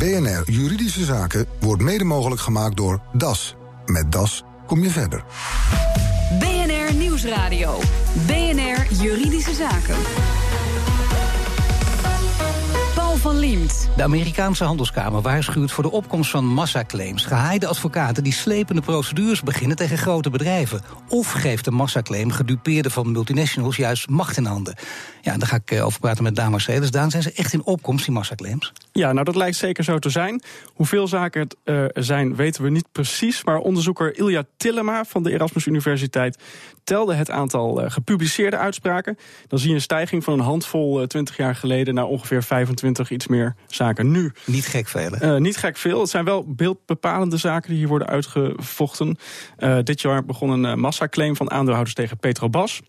BNR Juridische Zaken wordt mede mogelijk gemaakt door DAS. Met DAS kom je verder. BNR Nieuwsradio. BNR Juridische Zaken. Paul van Liemt. De Amerikaanse handelskamer waarschuwt voor de opkomst van massaclaims. Gehaaide advocaten die slepende procedures beginnen tegen grote bedrijven. Of geeft de massaclaim gedupeerden van multinationals juist macht in handen. Ja, daar ga ik eh, over praten met Daan Marcellus. Daan, zijn ze echt in opkomst, die massaclaims? Ja, nou dat lijkt zeker zo te zijn. Hoeveel zaken het uh, zijn, weten we niet precies. Maar onderzoeker Ilja Tillema van de Erasmus Universiteit telde het aantal uh, gepubliceerde uitspraken. Dan zie je een stijging van een handvol uh, 20 jaar geleden naar ongeveer 25 iets meer zaken nu. Niet gek veel, niet gek veel. Het zijn wel beeldbepalende zaken die hier worden uitgevochten. dit jaar begon een massaclaim van aandeelhouders tegen Petrobras.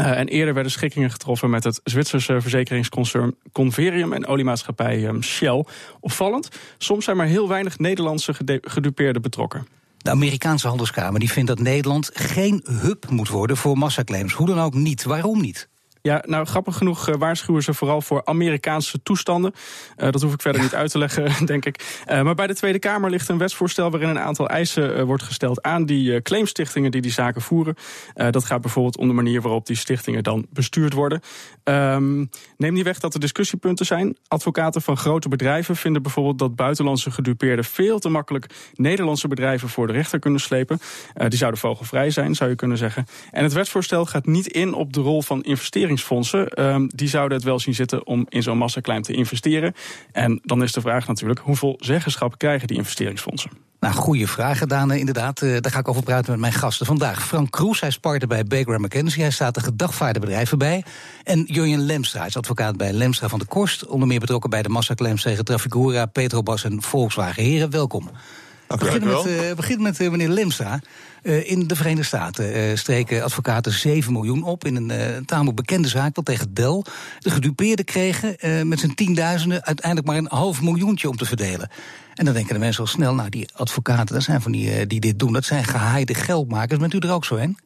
Uh, en eerder werden schikkingen getroffen met het Zwitserse verzekeringsconcern Converium en oliemaatschappij um, Shell. Opvallend, soms zijn maar heel weinig Nederlandse gedupeerden betrokken. De Amerikaanse handelskamer die vindt dat Nederland geen hub moet worden voor massaclaims. Hoe dan ook niet. Waarom niet? Ja, nou grappig genoeg uh, waarschuwen ze vooral voor Amerikaanse toestanden. Uh, dat hoef ik verder ja. niet uit te leggen, denk ik. Uh, maar bij de Tweede Kamer ligt een wetsvoorstel waarin een aantal eisen wordt gesteld aan die claimstichtingen die die zaken voeren. dat gaat bijvoorbeeld om de manier waarop die stichtingen dan bestuurd worden. Um, neem niet weg dat er discussiepunten zijn. Advocaten van grote bedrijven vinden bijvoorbeeld dat buitenlandse gedupeerden veel te makkelijk Nederlandse bedrijven voor de rechter kunnen slepen. die zouden vogelvrij zijn, zou je kunnen zeggen. En het wetsvoorstel gaat niet in op de rol van investeringen investeringsfondsen, um, die zouden het wel zien zitten om in zo'n massaclaim te investeren. En dan is de vraag natuurlijk, hoeveel zeggenschap krijgen die investeringsfondsen? Nou, goede vraag gedaan, inderdaad. Uh, daar ga ik over praten met mijn gasten vandaag. Frank Kroes, hij is partner bij Baker McKenzie. Hij staat de gedagvaarde bedrijven bij. En Jurjen Lemstra, hij is advocaat bij Lemstra van de Korst. Onder meer betrokken bij de massaclaims tegen Trafigura, Petrobras en Volkswagen. Heren, welkom. Met, uh, begin met uh, meneer Lemstra. Uh, in de Verenigde Staten streken advocaten 7 miljoen op in een tamelijk bekende zaak, dat tegen Dell. De gedupeerden kregen met zijn tienduizenden uiteindelijk maar een half miljoentje om te verdelen. En dan denken de mensen al snel, nou die advocaten, dat zijn van die die dit doen, dat zijn gehaaide geldmakers. Bent u er ook zo heen?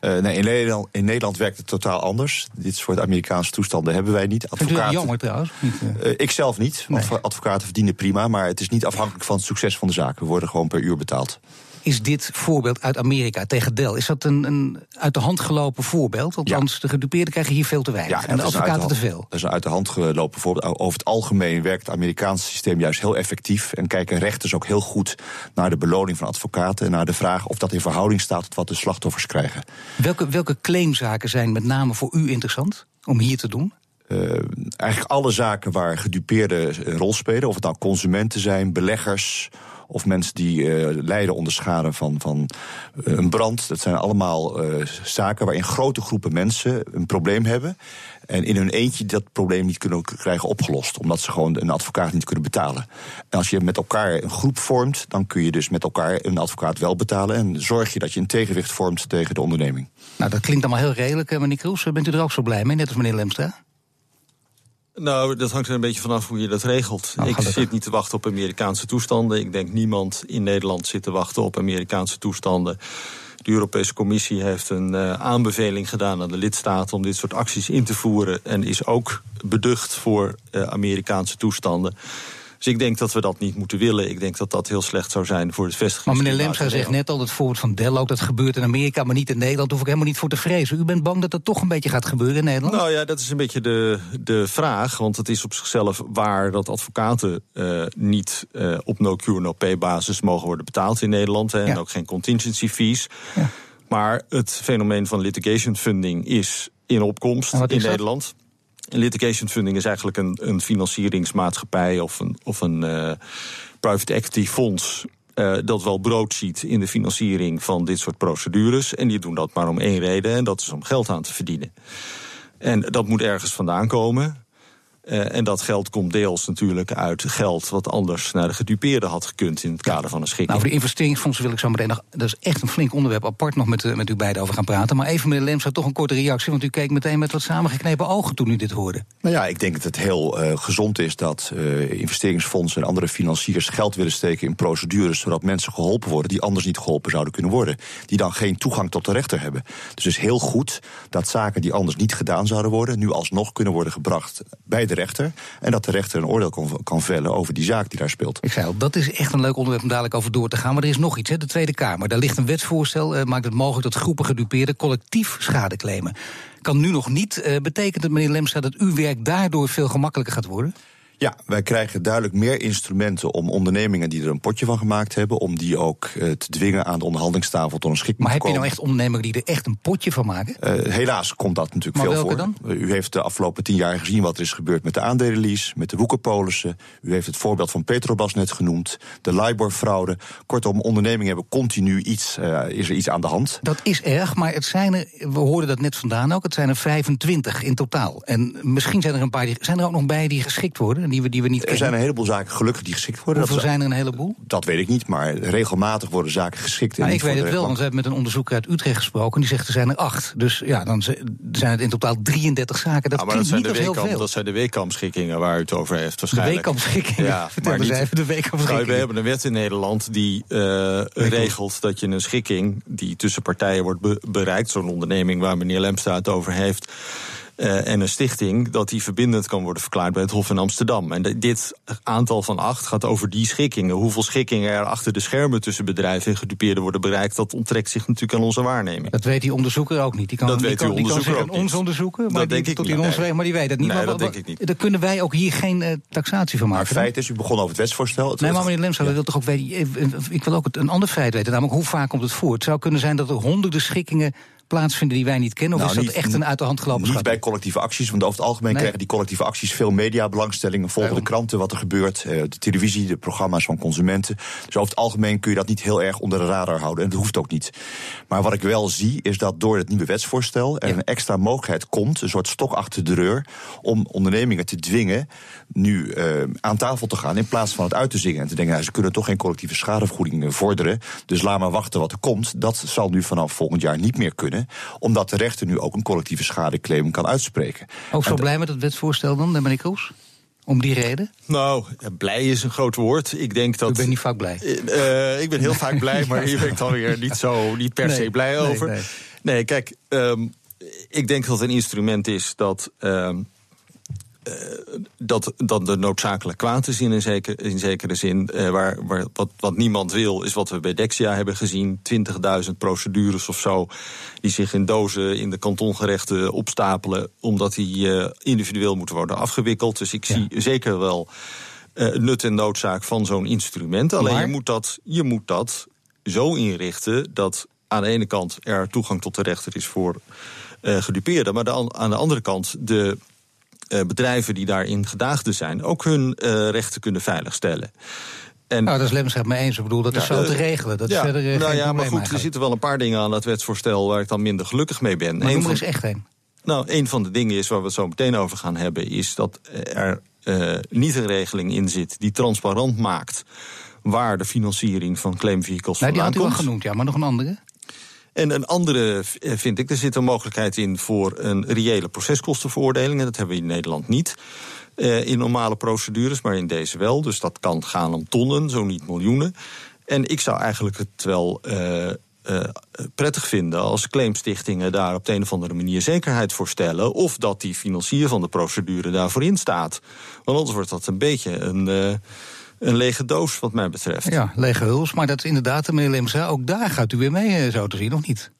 Uh, nee, in Nederland, in Nederland werkt het totaal anders. Dit soort Amerikaanse toestanden hebben wij niet. Advocaten, jammer trouwens. Niet, uh. Uh, ik zelf niet. Nee. Advocaten verdienen prima, maar het is niet afhankelijk van het succes van de zaak. We worden gewoon per uur betaald. Is dit voorbeeld uit Amerika tegen Dell, is dat een, een uit de hand gelopen voorbeeld? Althans, ja. de gedupeerden krijgen hier veel te weinig ja, en de advocaten te veel. Dat is een uit de hand gelopen voorbeeld. Over het algemeen werkt het Amerikaanse systeem juist heel effectief... en kijken rechters ook heel goed naar de beloning van advocaten... en naar de vraag of dat in verhouding staat tot wat de slachtoffers krijgen. Welke, welke claimzaken zijn met name voor u interessant om hier te doen? Uh, eigenlijk alle zaken waar gedupeerden een rol spelen... of het nou consumenten zijn, beleggers of mensen die uh, lijden onder schade van, van uh, een brand. Dat zijn allemaal uh, zaken waarin grote groepen mensen een probleem hebben. En in hun eentje dat probleem niet kunnen krijgen opgelost. Omdat ze gewoon een advocaat niet kunnen betalen. En als je met elkaar een groep vormt, dan kun je dus met elkaar een advocaat wel betalen. En zorg je dat je een tegenwicht vormt tegen de onderneming. Nou, dat klinkt allemaal heel redelijk, meneer Kroes. Bent u er ook zo blij mee, net als meneer Lemstra? Nou, dat hangt er een beetje vanaf hoe je dat regelt. Nou, ik zit niet te wachten op Amerikaanse toestanden. Ik denk niemand in Nederland zit te wachten op Amerikaanse toestanden. De Europese Commissie heeft een uh, aanbeveling gedaan aan de lidstaten om dit soort acties in te voeren. En is ook beducht voor uh, Amerikaanse toestanden. Dus ik denk dat we dat niet moeten willen. Ik denk dat dat heel slecht zou zijn voor het vestiging. Maar meneer Lemstra zegt net al, het voorbeeld van Dell ook... dat gebeurt in Amerika, maar niet in Nederland. hoef ik helemaal niet voor te vrezen. U bent bang dat dat toch een beetje gaat gebeuren in Nederland? Nou ja, dat is een beetje de, de vraag. Want het is op zichzelf waar dat advocaten uh, niet uh, op no-cure, no-pay basis... mogen worden betaald in Nederland. Hè, ja. En ook geen contingency fees. Ja. Maar het fenomeen van litigation funding is in opkomst in Nederland. Dat? Litigation funding is eigenlijk een, een financieringsmaatschappij of een, of een uh, private equity fonds. Uh, dat wel brood ziet in de financiering van dit soort procedures. En die doen dat maar om één reden, en dat is om geld aan te verdienen. En dat moet ergens vandaan komen. Uh, en dat geld komt deels natuurlijk uit geld wat anders naar de gedupeerden had gekund in het kader van een schikking. Nou, voor de investeringsfondsen wil ik zo meteen nog. Dat is echt een flink onderwerp apart nog met, met u beiden over gaan praten. Maar even, meneer Lemstra, toch een korte reactie. Want u keek meteen met wat samengeknepen ogen toen u dit hoorde. Nou ja, ik denk dat het heel uh, gezond is dat uh, investeringsfondsen en andere financiers geld willen steken in procedures. zodat mensen geholpen worden die anders niet geholpen zouden kunnen worden. Die dan geen toegang tot de rechter hebben. Dus het is heel goed dat zaken die anders niet gedaan zouden worden. nu alsnog kunnen worden gebracht bij de rechter. En dat de rechter een oordeel kan, kan vellen over die zaak die daar speelt. Ik zei al, dat is echt een leuk onderwerp om dadelijk over door te gaan. Maar er is nog iets, hè, de Tweede Kamer. Daar ligt een wetsvoorstel, uh, maakt het mogelijk dat groepen gedupeerden collectief schade claimen. Kan nu nog niet. Uh, betekent het, meneer Lemstra, dat uw werk daardoor veel gemakkelijker gaat worden? Ja, wij krijgen duidelijk meer instrumenten om ondernemingen die er een potje van gemaakt hebben, om die ook uh, te dwingen aan de onderhandelingstafel tot een schikking maar te komen. Maar heb je nou echt ondernemingen die er echt een potje van maken? Uh, helaas komt dat natuurlijk maar veel welke voor. Dan? U heeft de afgelopen tien jaar gezien wat er is gebeurd met de aandelenlease, met de woekerpolissen. U heeft het voorbeeld van Petrobras net genoemd, de LIBOR-fraude. Kortom, ondernemingen hebben continu iets, uh, is er iets aan de hand. Dat is erg, maar het zijn er, we hoorden dat net vandaan ook, het zijn er 25 in totaal. En misschien zijn er een paar, die, zijn er ook nog bij die geschikt worden, die we, die we niet er kennen? zijn een heleboel zaken gelukkig die geschikt worden. Hoeveel dat, zijn er een heleboel? Dat weet ik niet, maar regelmatig worden zaken geschikt. Nou, ik weet het wel, want we hebben met een onderzoeker uit Utrecht gesproken. Die zegt er zijn er acht. Dus ja, dan zijn het in totaal 33 zaken. Dat ja, maar dat zijn, niet de heel veel. dat zijn de weekampschikkingen waar u het over heeft De waarschijnlijk. weekampschikkingen. Ja, Vertel maar eens niet- even de weekampschikkingen. Nou, we hebben een wet in Nederland die uh, regelt dat je een schikking die tussen partijen wordt be bereikt, zo'n onderneming waar meneer Lemstra het over heeft. Uh, en een stichting, dat die verbindend kan worden verklaard bij het Hof in Amsterdam. En de, dit aantal van acht gaat over die schikkingen. Hoeveel schikkingen er achter de schermen tussen bedrijven en gedupeerden worden bereikt, dat onttrekt zich natuurlijk aan onze waarneming. Dat weet die onderzoeker ook niet. Die kan, Dat die weet kan, die kan zeggen, ons niet. onderzoeken, maar Dat die, denk ik tot in ons nee. weg, maar die weet het niet. Nee, maar, dat denk ik niet. Daar kunnen wij ook hier geen uh, taxatie van Maar maken. feit is, u begon over het wetsvoorstel. Het- Nee, maar meneer Lemstra, Ja. wil toch ook weten. Ik wil ook het, een ander feit weten, namelijk hoe vaak komt het voor? Het zou kunnen zijn dat er honderden schikkingen plaatsvinden die wij niet kennen. Of Nou, is dat niet- echt een uit de hand gelopen Niet bij collectieve acties, want over het algemeen Nee. krijgen die collectieve acties veel mediabelangstelling. Volgen de kranten wat er gebeurt, eh, de televisie, de programma's van consumenten. Dus over het algemeen kun je dat niet heel erg onder de radar houden. En dat hoeft ook niet. Maar wat ik wel zie, is dat door het nieuwe wetsvoorstel er Ja. een extra mogelijkheid komt, een soort stok achter de deur, om ondernemingen te dwingen nu eh, aan tafel te gaan in plaats van het uit te zingen. En te denken, nou, ze kunnen toch geen collectieve schadevergoeding eh, vorderen. Dus laat maar wachten wat er komt. Dat zal nu vanaf volgend jaar niet meer kunnen, omdat de rechter nu ook een collectieve schadeclaim kan uitspreken. Ook zo En blij met het wetsvoorstel dan, meneer Kroes? Om die reden? Nou, blij is een groot woord. Ik denk dat. Ik ben niet vaak blij. Eh, eh, ik ben heel vaak blij, maar hier ben ik dan weer niet, zo, niet per Nee, se blij nee, over. nee. Nee, kijk, ehm, ik denk dat het een instrument is dat. ehm, eh, dat, dat de noodzakelijk kwaad is in, een zeker, in zekere zin. Eh, waar, waar, wat, wat niemand wil, is wat we bij Dexia hebben gezien: 20.000 procedures of zo. die zich in dozen in de kantongerechten opstapelen. omdat die eh, individueel moeten worden afgewikkeld. Dus ik Ja. zie zeker wel eh, nut en noodzaak van zo'n instrument. Alleen Maar- je, moet dat, je moet dat zo inrichten dat aan de ene kant er toegang tot de rechter is voor eh gedupeerden, maar de aan de andere kant de eh, bedrijven die daarin gedaagden zijn ook hun eh, rechten kunnen veiligstellen. En Nou, dat is Lemstra het mee eens. Ik bedoel, dat is Ja, zo eh, te regelen. Dat is verder eh, nou geen ja, maar goed, er zitten wel een paar dingen aan dat wetsvoorstel waar ik dan minder gelukkig mee ben. Maar Eén noem er van- echt een. nou, een van de dingen is waar we het zo meteen over gaan hebben, is dat er eh, niet een regeling in zit die transparant maakt waar de financiering van claimvehicles Nou, die vandaan had u al komt. genoemd, ja, maar nog een andere. En een andere eh, vind ik, er zit een mogelijkheid in voor een reële proceskostenveroordeling. En dat hebben we in Nederland niet. eh, in normale procedures, maar in deze wel. Dus dat kan gaan om tonnen, zo niet miljoenen. En ik zou eigenlijk het wel eh, prettig vinden als claimstichtingen daar op de een of andere manier zekerheid voor stellen. Of dat die financier van de procedure daarvoor in staat. Want anders wordt dat een beetje een, een lege doos, wat mij betreft. Ja, lege huls. Maar dat is inderdaad, meneer Lemstra, ook daar gaat u weer mee, eh, zo te zien, of niet?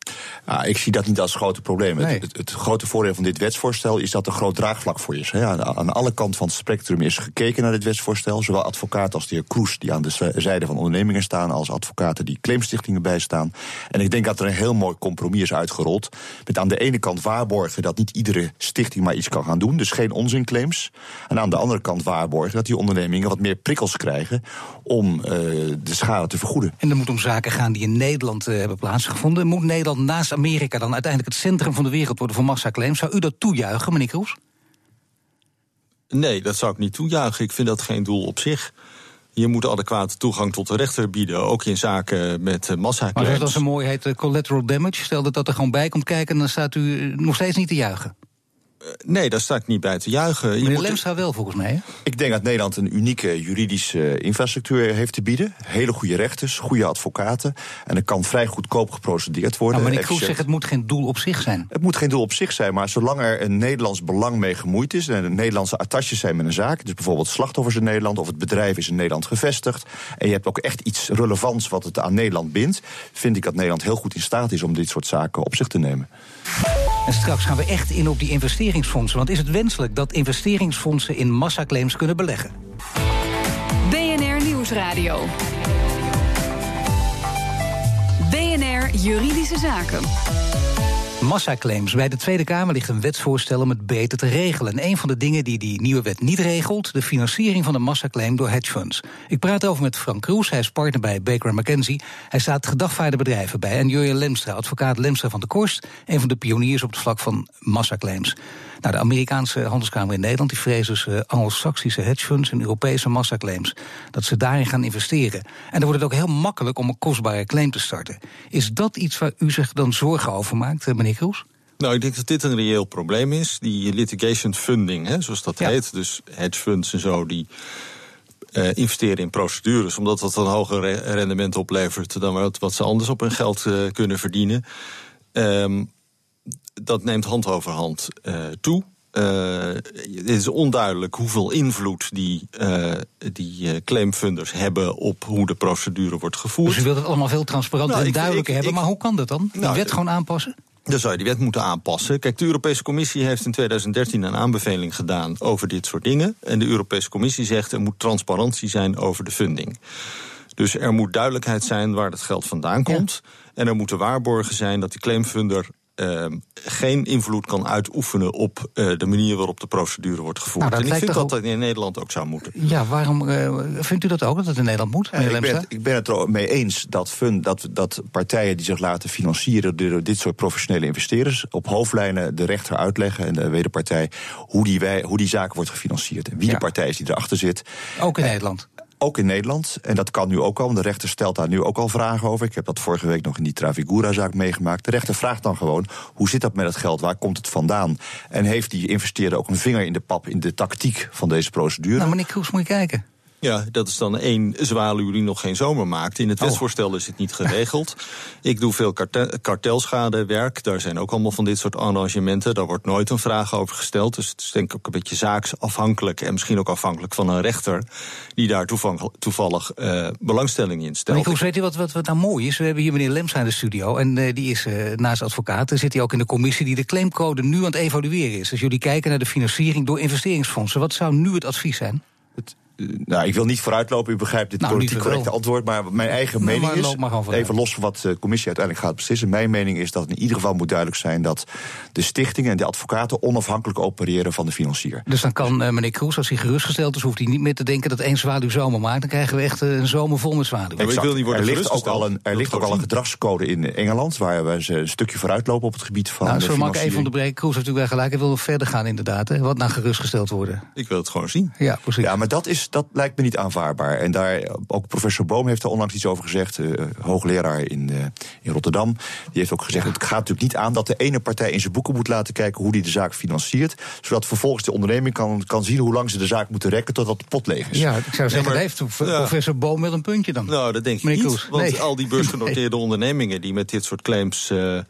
Ah, ik zie dat niet als grote probleem. Nee. Het, het, het grote voordeel van dit wetsvoorstel is dat er groot draagvlak voor is. Aan, aan alle kanten van het spectrum is gekeken naar dit wetsvoorstel. Zowel advocaten als de heer Kroes, die aan de zijde van ondernemingen staan, als advocaten die claimstichtingen bijstaan. En ik denk dat er een heel mooi compromis is uitgerold. Met aan de ene kant waarborgen dat niet iedere stichting maar iets kan gaan doen. Dus geen onzinclaims. En aan de andere kant waarborgen dat die ondernemingen wat meer prikkels krijgen om eh, de schade te vergoeden. En er moet om zaken gaan die in Nederland eh, hebben plaatsgevonden. Moet Nederland naast Amerika dan uiteindelijk het centrum van de wereld worden voor massaclaims? Zou u dat toejuichen, meneer Kroes? Nee, dat zou ik niet toejuichen. Ik vind dat geen doel op zich. Je moet adequate toegang tot de rechter bieden, ook in zaken met eh, Maar massaclaims. zoals dat zo mooi heet, eh, collateral damage. Stel dat dat er gewoon bij komt kijken, dan staat u eh, nog steeds niet te juichen. Nee, daar sta ik niet bij te juichen. Meneer moet... Lemstra wel volgens mij. Hè? Ik denk dat Nederland een unieke juridische infrastructuur heeft te bieden. Hele goede rechters, goede advocaten. En er kan vrij goedkoop geprocedeerd worden. Nou, meneer Kroes zegt het moet geen doel op zich zijn. Het moet geen doel op zich zijn, maar zolang er een Nederlands belang mee gemoeid is... en de Nederlandse attaches zijn met een zaak... dus bijvoorbeeld slachtoffers in Nederland of het bedrijf is in Nederland gevestigd... en je hebt ook echt iets relevants wat het aan Nederland bindt... vind ik dat Nederland heel goed in staat is om dit soort zaken op zich te nemen. En straks gaan we echt in op die investeringsfondsen. Want is het wenselijk dat investeringsfondsen in massaclaims kunnen beleggen? BNR Nieuwsradio. BNR Juridische Zaken. Massaclaims. Bij de Tweede Kamer ligt een wetsvoorstel om het beter te regelen. En een van de dingen die die nieuwe wet niet regelt... de financiering van een massaclaim door hedgefunds. Ik praat over met Frank Kroes, hij is partner bij Baker McKenzie. Hij staat gedagvaarde bedrijven bij. En Jurjen Lemstra, advocaat Lemstra van de Korst... een van de pioniers op het vlak van massaclaims. Nou, de Amerikaanse handelskamer in Nederland die vrezen dus uh, Anglo-Saxische hedgefunds en Europese massaclaims. Dat ze daarin gaan investeren. En dan wordt het ook heel makkelijk om een kostbare claim te starten. Is dat iets waar u zich dan zorgen over maakt, eh, meneer Kroes? Nou, ik denk dat dit een reëel probleem is. Die litigation funding, hè, zoals dat heet. Dus hedgefunds en zo die. Uh, investeren in procedures, omdat dat een hoger rendement oplevert dan wat, wat ze anders op hun geld uh, kunnen verdienen. Um, dat neemt hand over hand uh, toe. Uh, het is onduidelijk hoeveel invloed die, uh, die claimfunders hebben op hoe de procedure wordt gevoerd. Dus u wilt het allemaal veel transparanter nou, en duidelijker hebben, maar hoe kan dat dan? De nou, wet gewoon aanpassen? Dan zou je die wet moeten aanpassen. Kijk, de Europese Commissie heeft in 2013 een aanbeveling gedaan over dit soort dingen. En de Europese Commissie zegt er moet transparantie zijn over de funding. Dus er moet duidelijkheid zijn waar het geld vandaan komt. En er moeten waarborgen zijn dat die claimfunder uh, geen invloed kan uitoefenen op uh, de manier waarop de procedure wordt gevoerd. Nou, en ik vind dat dat in Nederland ook zou moeten. Ja, waarom uh, vindt u dat ook, dat het in Nederland moet? Ja, ik, ben het, ik ben het er mee eens dat, fund, dat, dat partijen die zich laten financieren door dit soort professionele investeerders op hoofdlijnen de rechter uitleggen en de wederpartij hoe die, wij, hoe die zaak wordt gefinancierd. En wie ja. de partij is die erachter zit. Ook in Nederland? Ook in Nederland. En dat kan nu ook al. De rechter stelt daar nu ook al vragen over. Ik heb dat vorige week nog in die Travigura-zaak meegemaakt. De rechter vraagt dan gewoon: hoe zit dat met het geld? Waar komt het vandaan? En heeft die investeerder ook een vinger in de pap in de tactiek van deze procedure? Nou, meneer Kroes, moet je kijken. Ja, dat is dan één zwaluw die nog geen zomer maakt. In het oh. wetsvoorstel is het niet geregeld. Ik doe veel kartelschadewerk. Daar zijn ook allemaal van dit soort arrangementen. Daar wordt nooit een vraag over gesteld. Dus het is denk ik ook een beetje zaaksafhankelijk. En misschien ook afhankelijk van een rechter. die daar toevallig, uh, belangstelling in stelt. Meneer weet je wat, wat, wat nou mooi is? We hebben hier meneer Lems in de studio. En uh, die is uh, naast advocaat. Dan zit hij ook in de commissie die de claimcode nu aan het evalueren is. Dus jullie kijken naar de financiering door investeringsfondsen. Wat zou nu het advies zijn? Nou, ik wil niet vooruitlopen, u begrijpt dit nou, politiek correcte antwoord. Maar mijn eigen nou, mening is, even los van wat de commissie uiteindelijk gaat beslissen. Mijn mening is dat in ieder geval moet duidelijk zijn dat de stichtingen en de advocaten onafhankelijk opereren van de financier. Dus dan kan uh, meneer Kroes, als hij gerustgesteld is, hoeft hij niet meer te denken dat één zwaluw zomer maakt. Dan krijgen we echt een zomer vol met zwaluwen. Ik wil niet worden er ligt ook al een, er ligt ook al een gedragscode in Engeland, waar we een stukje vooruitlopen op het gebied van. Nou, zo mag ik even onderbreken. Kroes heeft natuurlijk wel gelijk. Hij wil nog verder gaan, inderdaad. Hè. Wat nou gerustgesteld worden. Ik wil het gewoon zien. Ja, precies. Ja, maar dat, is, dat lijkt me niet aan aanvaardbaar. En daar, ook professor Boom heeft er onlangs iets over gezegd, uh, hoogleraar in, uh, in Rotterdam. Die heeft ook gezegd: het gaat natuurlijk niet aan dat de ene partij in zijn boeken moet laten kijken hoe die de zaak financiert. Zodat vervolgens de onderneming kan, kan zien hoe lang ze de zaak moeten rekken totdat de pot leeg is. Ja, ik zou zeggen, ja, heeft professor Boom wel een puntje dan. Nou, dat denk ik niet. Want al die beursgenoteerde ondernemingen die met dit soort claims. Uh,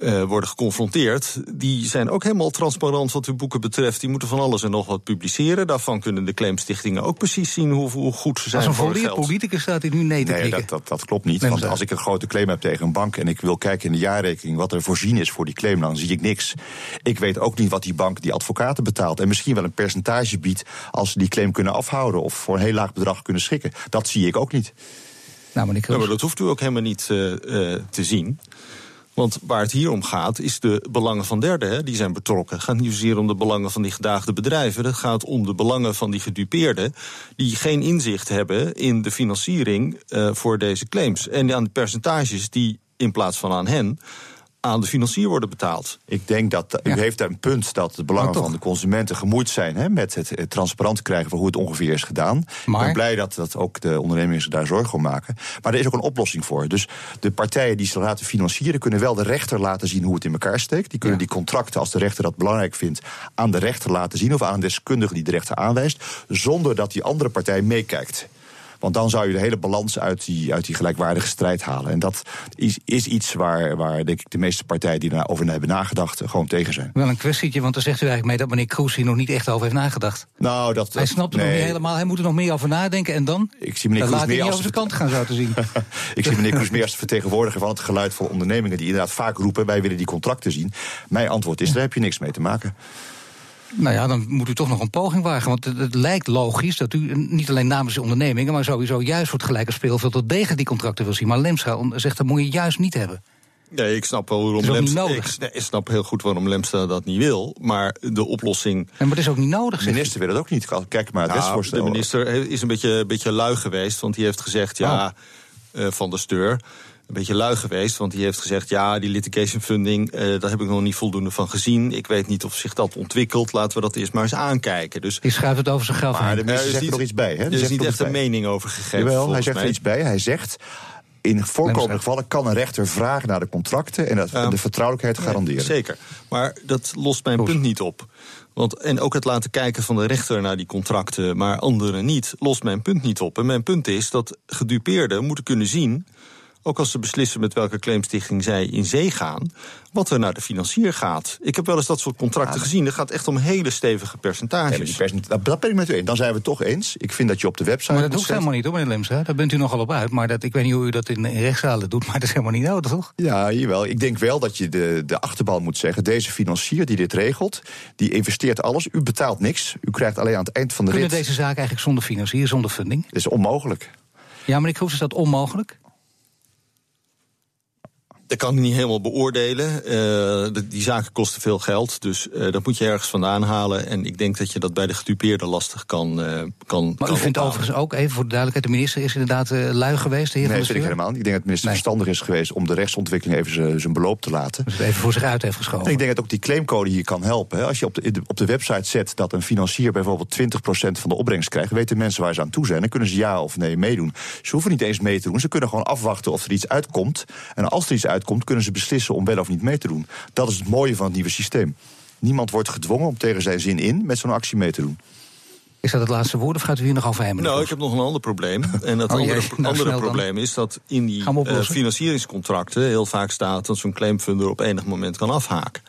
uh, worden geconfronteerd, die zijn ook helemaal transparant wat hun boeken betreft. Die moeten van alles en nog wat publiceren. Daarvan kunnen de claimstichtingen ook precies zien hoe, hoe goed ze zijn. Als een volledige politicus staat hij nu nee te nee, dat, dat, dat, klopt niet. want als ik een grote claim heb tegen een bank en ik wil kijken in de jaarrekening wat er voorzien is voor die claim, dan zie ik niks. Ik weet ook niet wat die bank die advocaten betaalt. En misschien wel een percentage biedt als ze die claim kunnen afhouden of voor een heel laag bedrag kunnen schikken. Dat zie ik ook niet. Nou, ja, maar dat hoeft u ook helemaal niet uh, uh, te zien. Want waar het hier om gaat, is de belangen van derden. Hè, die zijn betrokken. Het gaat niet zozeer om de belangen van die gedaagde bedrijven. Het gaat om de belangen van die gedupeerden. die geen inzicht hebben in de financiering uh, voor deze claims. En aan de percentages die in plaats van aan hen aan de financier worden betaald. Ik denk dat u heeft daar een punt dat de belangen van de consumenten gemoeid zijn hè, met het, het transparant krijgen van hoe het ongeveer is gedaan. Maar- Ik ben blij dat, dat ook de ondernemingen zich daar zorgen om maken. Maar er is ook een oplossing voor. Dus de partijen die ze laten financieren, kunnen wel de rechter laten zien hoe het in elkaar steekt. Die kunnen Ja. die contracten, als de rechter dat belangrijk vindt, aan de rechter laten zien of aan een deskundige die de rechter aanwijst, zonder dat die andere partij meekijkt. Want dan zou je de hele balans uit die, uit die gelijkwaardige strijd halen. En dat is, is iets waar, waar denk ik, de meeste partijen die daarover hebben nagedacht, eh, gewoon tegen zijn. Wel een kwestietje, want dan zegt u eigenlijk mee dat meneer Kroes hier nog niet echt over heeft nagedacht. Nou, dat, Hij snapt er nog niet helemaal. Hij moet er nog meer over nadenken. En dan? Ik zie meneer Kroes meer niet als over zijn kant gaan, zo te zien. ik zie meneer Kroes meer als de vertegenwoordiger van het geluid van ondernemingen die inderdaad vaak roepen: wij willen die contracten zien. Mijn antwoord is: daar heb je niks mee te maken. Nou ja, dan moet u toch nog een poging wagen. Want het, het lijkt logisch dat u niet alleen namens de ondernemingen... maar sowieso juist voor het gelijke speelveld... tot tegen die contracten wil zien. Maar Lemstra zegt dat moet je juist niet hebben. Nee, ik snap wel waarom Het is ook niet Lemstra. nodig. Ik, nee, ik snap heel goed waarom Lemstra dat niet wil. Maar de oplossing. En maar dat is ook niet nodig, De minister wil het ook niet. Kijk maar het Nou, de minister is een beetje, een beetje lui geweest. Want die heeft gezegd, ja, eh, van de steur. Een beetje lui geweest, want die heeft gezegd... ja, die litigation funding, eh, daar heb ik nog niet voldoende van gezien. Ik weet niet of zich dat ontwikkelt. Laten we dat eerst maar eens aankijken. Dus Die schuift het over zijn graf Maar heen. de minister er is zegt er niet- nog iets bij. Hè? er is zegt niet echt nog een mening over gegeven. Jawel, hij zegt er iets bij. Hij zegt. In voorkomende gevallen kan een rechter vragen naar de contracten en dat, Ja. de vertrouwelijkheid garanderen. Zeker. Maar dat lost mijn punt niet op. Want, en ook het laten kijken van de rechter naar die contracten, maar anderen niet, lost mijn punt niet op. En mijn punt is dat gedupeerden moeten kunnen zien, ook als ze beslissen met welke claimstichting zij in zee gaan, wat er naar de financier gaat. Ik heb wel eens dat soort contracten gezien. Dat gaat echt om hele stevige percentages. maar percent- dat, dat ben ik met u eens. Dan zijn we het toch eens. Ik vind dat je op de website. Maar dat hoeft helemaal niet, hoor, meneer Lemstra. Daar bent u nogal op uit. Maar dat, ik weet niet hoe u dat in, rechtszalen doet, maar dat is helemaal niet nodig, toch? Ja, jawel. Ik denk wel dat je de, de achterban moet zeggen. Deze financier die dit regelt, die investeert alles. U betaalt niks. U krijgt alleen aan het eind van de Kunnen rit. deze zaak eigenlijk zonder financier, zonder funding? Dat is onmogelijk. Ja, meneer Kroes, is dat onmogelijk? Dat kan ik niet helemaal beoordelen. Eh, de- die zaken kosten veel geld, dus eh, dat moet je ergens vandaan halen. En ik denk dat je dat bij de gedupeerde lastig kan uh, kan Maar kan u vindt ophalen. overigens ook, even voor de duidelijkheid... de minister is inderdaad uh, lui geweest, de heer Nee, dat vind ik helemaal niet. Ik denk dat de minister Nee. verstandig is geweest om de rechtsontwikkeling even zijn- beloop te laten. Dus het even voor zich uit heeft geschoven. En ik denk dat ook die claimcode hier kan helpen. hè. Als je op de- op de website zet dat een financier bijvoorbeeld 20% van de opbrengst krijgt, weten mensen waar ze aan toe zijn. Dan kunnen ze ja of nee meedoen. Ze hoeven niet eens mee te doen. Ze kunnen gewoon afwachten of er iets uitkomt. En als er iets uitkomt, kunnen ze beslissen om wel of niet mee te doen. Dat is het mooie van het nieuwe systeem. Niemand wordt gedwongen om tegen zijn zin in met zo'n actie mee te doen. Is dat het laatste woord of gaat u hier nog over heen? meneer Nou, ik heb nog een ander probleem. En dat Oh, andere. Nou, andere snel dan. probleem is dat in die eh, financieringscontracten heel vaak staat dat zo'n claimfunder op enig moment kan afhaken.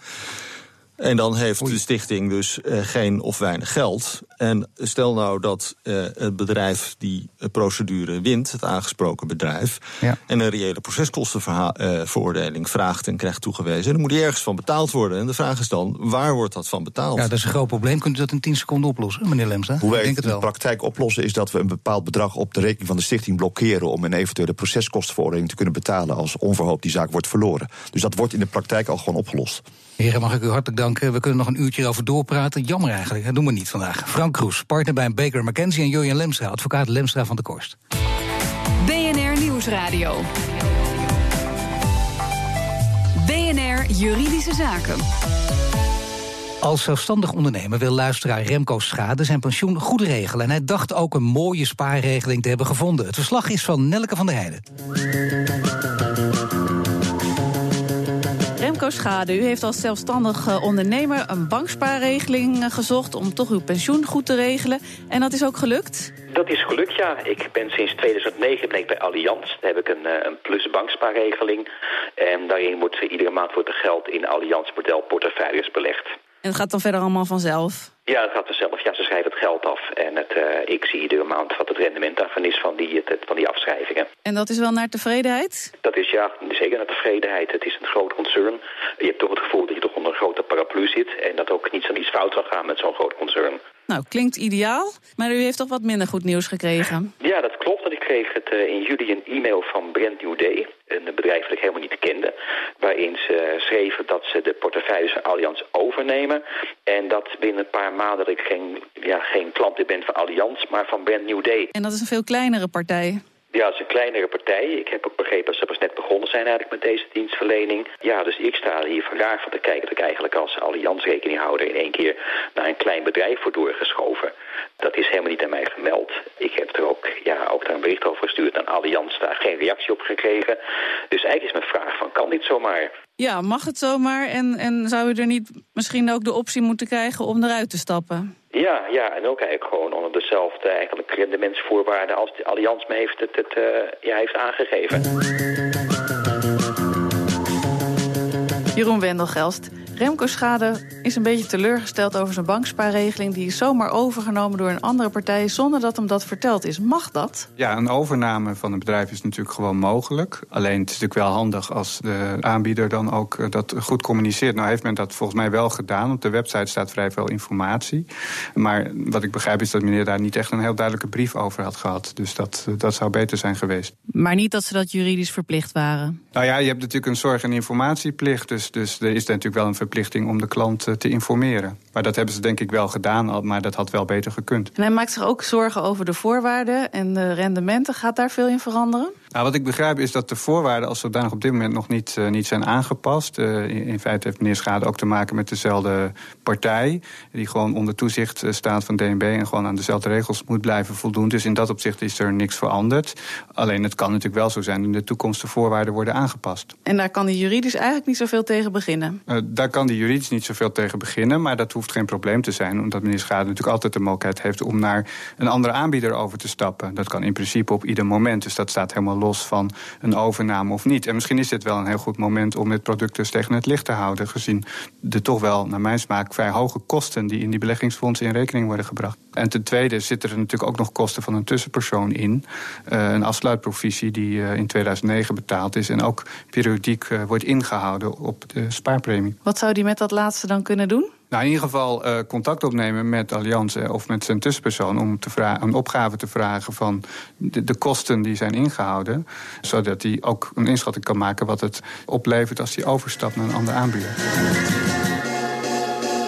En dan heeft de stichting dus eh, geen of weinig geld. En stel nou dat eh, het bedrijf die eh, procedure wint, het aangesproken bedrijf, Ja. en een reële proceskostenveroordeling vraagt en krijgt toegewezen, dan moet die ergens van betaald worden. En de vraag is dan, waar wordt dat van betaald? Ja, dat is een groot probleem. Kunt u dat in 10 seconden oplossen, meneer Lemstra? Hoe wij ik denk het in de praktijk oplossen is dat we een bepaald bedrag op de rekening van de stichting blokkeren om een eventuele proceskostenverordening te kunnen betalen als onverhoopt die zaak wordt verloren. Dus dat wordt in de praktijk al gewoon opgelost. Heren, mag ik u hartelijk danken. We kunnen nog een uurtje over doorpraten. Jammer eigenlijk, dat doen we niet vandaag. Frank Kroes, partner bij Baker McKenzie en Julian Lemstra, advocaat Lemstra van de Korst. BNR Nieuwsradio. BNR Juridische Zaken. Als zelfstandig ondernemer wil luisteraar Remco Schade zijn pensioen goed regelen. En hij dacht ook een mooie spaarregeling te hebben gevonden. Het verslag is van Nelke van der Heijden. Schade, u heeft als zelfstandig eh, ondernemer een bankspaarregeling eh, gezocht om toch uw pensioen goed te regelen. En dat is ook gelukt? Dat is gelukt, ja. Ik ben sinds 2009 ben ik bij Allianz. Daar heb ik een, eh, een plus bankspaarregeling. En daarin wordt iedere maand wordt er geld in Allianz model portefeuilles belegd. En het gaat dan verder allemaal vanzelf? Ja, dat gaat vanzelf. Ja, ze schrijven het geld af. En het, eh, ik zie iedere maand wat het rendement daarvan is van die, het, van die afschrijvingen. En dat is wel naar tevredenheid? Dat is ja, zeker naar tevredenheid. Het is een groot concern. Je hebt toch het gevoel dat je toch onder een grote paraplu zit. En dat ook niet zo'n iets fout kan gaan met zo'n groot concern. Nou, klinkt ideaal, maar u heeft toch wat minder goed nieuws gekregen? Ja, dat kreeg het eh, in juli een e-mail van Brand New Day. Een bedrijf dat ik helemaal niet kende. Waarin ze schreven dat ze de portefeuilles van Allianz overnemen. En dat binnen een paar maanden ik geen, ja, geen klant ben van Allianz, maar van Brand New Day. En dat is een veel kleinere partij. Ja, het is een kleinere partij. Ik heb ook begrepen dat ze pas net begonnen zijn eigenlijk met deze dienstverlening. Ja, dus ik sta hier vandaag van te kijken dat ik eigenlijk als Allianz rekeninghouder in één keer naar een klein bedrijf word doorgeschoven. Dat is helemaal niet aan mij gemeld. Ik heb er ook, ja, ook daar een bericht over gestuurd aan Allianz, daar geen reactie op gekregen. Dus eigenlijk is mijn vraag van, kan dit zomaar? Ja, mag het zomaar? En, en zou u er niet misschien ook de optie moeten krijgen om eruit te stappen? Ja, ja, en ook eigenlijk gewoon onder dezelfde eigenlijk rendementsvoorwaarden als de Allianz me heeft, het, het, uh, ja, heeft aangegeven. Jeroen Wendelgelst, Remco Schade is een beetje teleurgesteld over zijn bankspaarregeling. Die is zomaar overgenomen door een andere partij zonder dat hem dat verteld is. Mag dat? Ja, een overname van een bedrijf is natuurlijk gewoon mogelijk. Alleen het is natuurlijk wel handig als de aanbieder dan ook eh, dat goed communiceert. Nou heeft men dat volgens mij wel gedaan. Op de website staat vrij veel informatie. Maar wat ik begrijp is dat meneer daar niet echt een heel duidelijke brief over had gehad. Dus dat, eh, dat zou beter zijn geweest. Maar niet dat ze dat juridisch verplicht waren? Nou ja, je hebt natuurlijk een zorg- en informatieplicht. Dus, dus er is natuurlijk wel een verplichting om de klant eh, te informeren. Maar dat hebben ze denk ik wel gedaan, maar dat had wel beter gekund. En hij maakt zich ook zorgen over de voorwaarden en de rendementen. Gaat daar veel in veranderen? Nou, wat ik begrijp is dat de voorwaarden als zodanig op dit moment nog niet, uh, niet zijn aangepast. Uh, in, in, feite heeft meneer Schade ook te maken met dezelfde partij. Die gewoon onder toezicht staat van DNB en gewoon aan dezelfde regels moet blijven voldoen. Dus in dat opzicht is er niks veranderd. Alleen het kan natuurlijk wel zo zijn in de toekomst de voorwaarden worden aangepast. En daar kan hij juridisch eigenlijk niet zoveel tegen beginnen? Uh, daar kan hij juridisch niet zoveel tegen beginnen. Maar dat hoeft geen probleem te zijn. Omdat meneer Schade natuurlijk altijd de mogelijkheid heeft om naar een andere aanbieder over te stappen. Dat kan in principe op ieder moment. Dus dat staat helemaal los van een overname of niet. En misschien is dit wel een heel goed moment om het product dus tegen het licht te houden. Gezien de toch wel, naar mijn smaak, vrij hoge kosten die in die beleggingsfondsen in rekening worden gebracht. En ten tweede zitten er natuurlijk ook nog kosten van een tussenpersoon in. Uh, een afsluitprovisie die uh, in 2009 betaald is. En ook periodiek uh, wordt ingehouden op de spaarpremie. Wat zou die met dat laatste dan kunnen doen? Nou, in ieder geval uh, contact opnemen met Allianz of met zijn tussenpersoon om te een opgave te vragen van de, de, kosten die zijn ingehouden. Zodat hij ook een inschatting kan maken wat het oplevert als hij overstapt naar een andere aanbieder.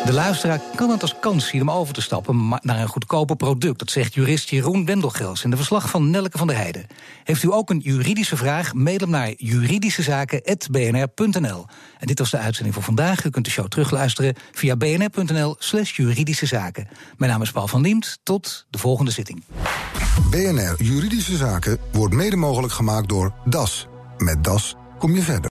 De luisteraar kan het als kans zien om over te stappen naar een goedkoper product. Dat zegt jurist Jeroen Wendelgels in de verslag van Nelke van der Heijden. Heeft u ook een juridische vraag? Mail hem naar juridischezaken.bnr.nl. En dit was de uitzending voor vandaag. U kunt de show terugluisteren via bnr.nl slash juridische zaken. Mijn naam is Paul van Liemt. Tot de volgende zitting. BNR Juridische Zaken wordt mede mogelijk gemaakt door DAS. Met DAS kom je verder.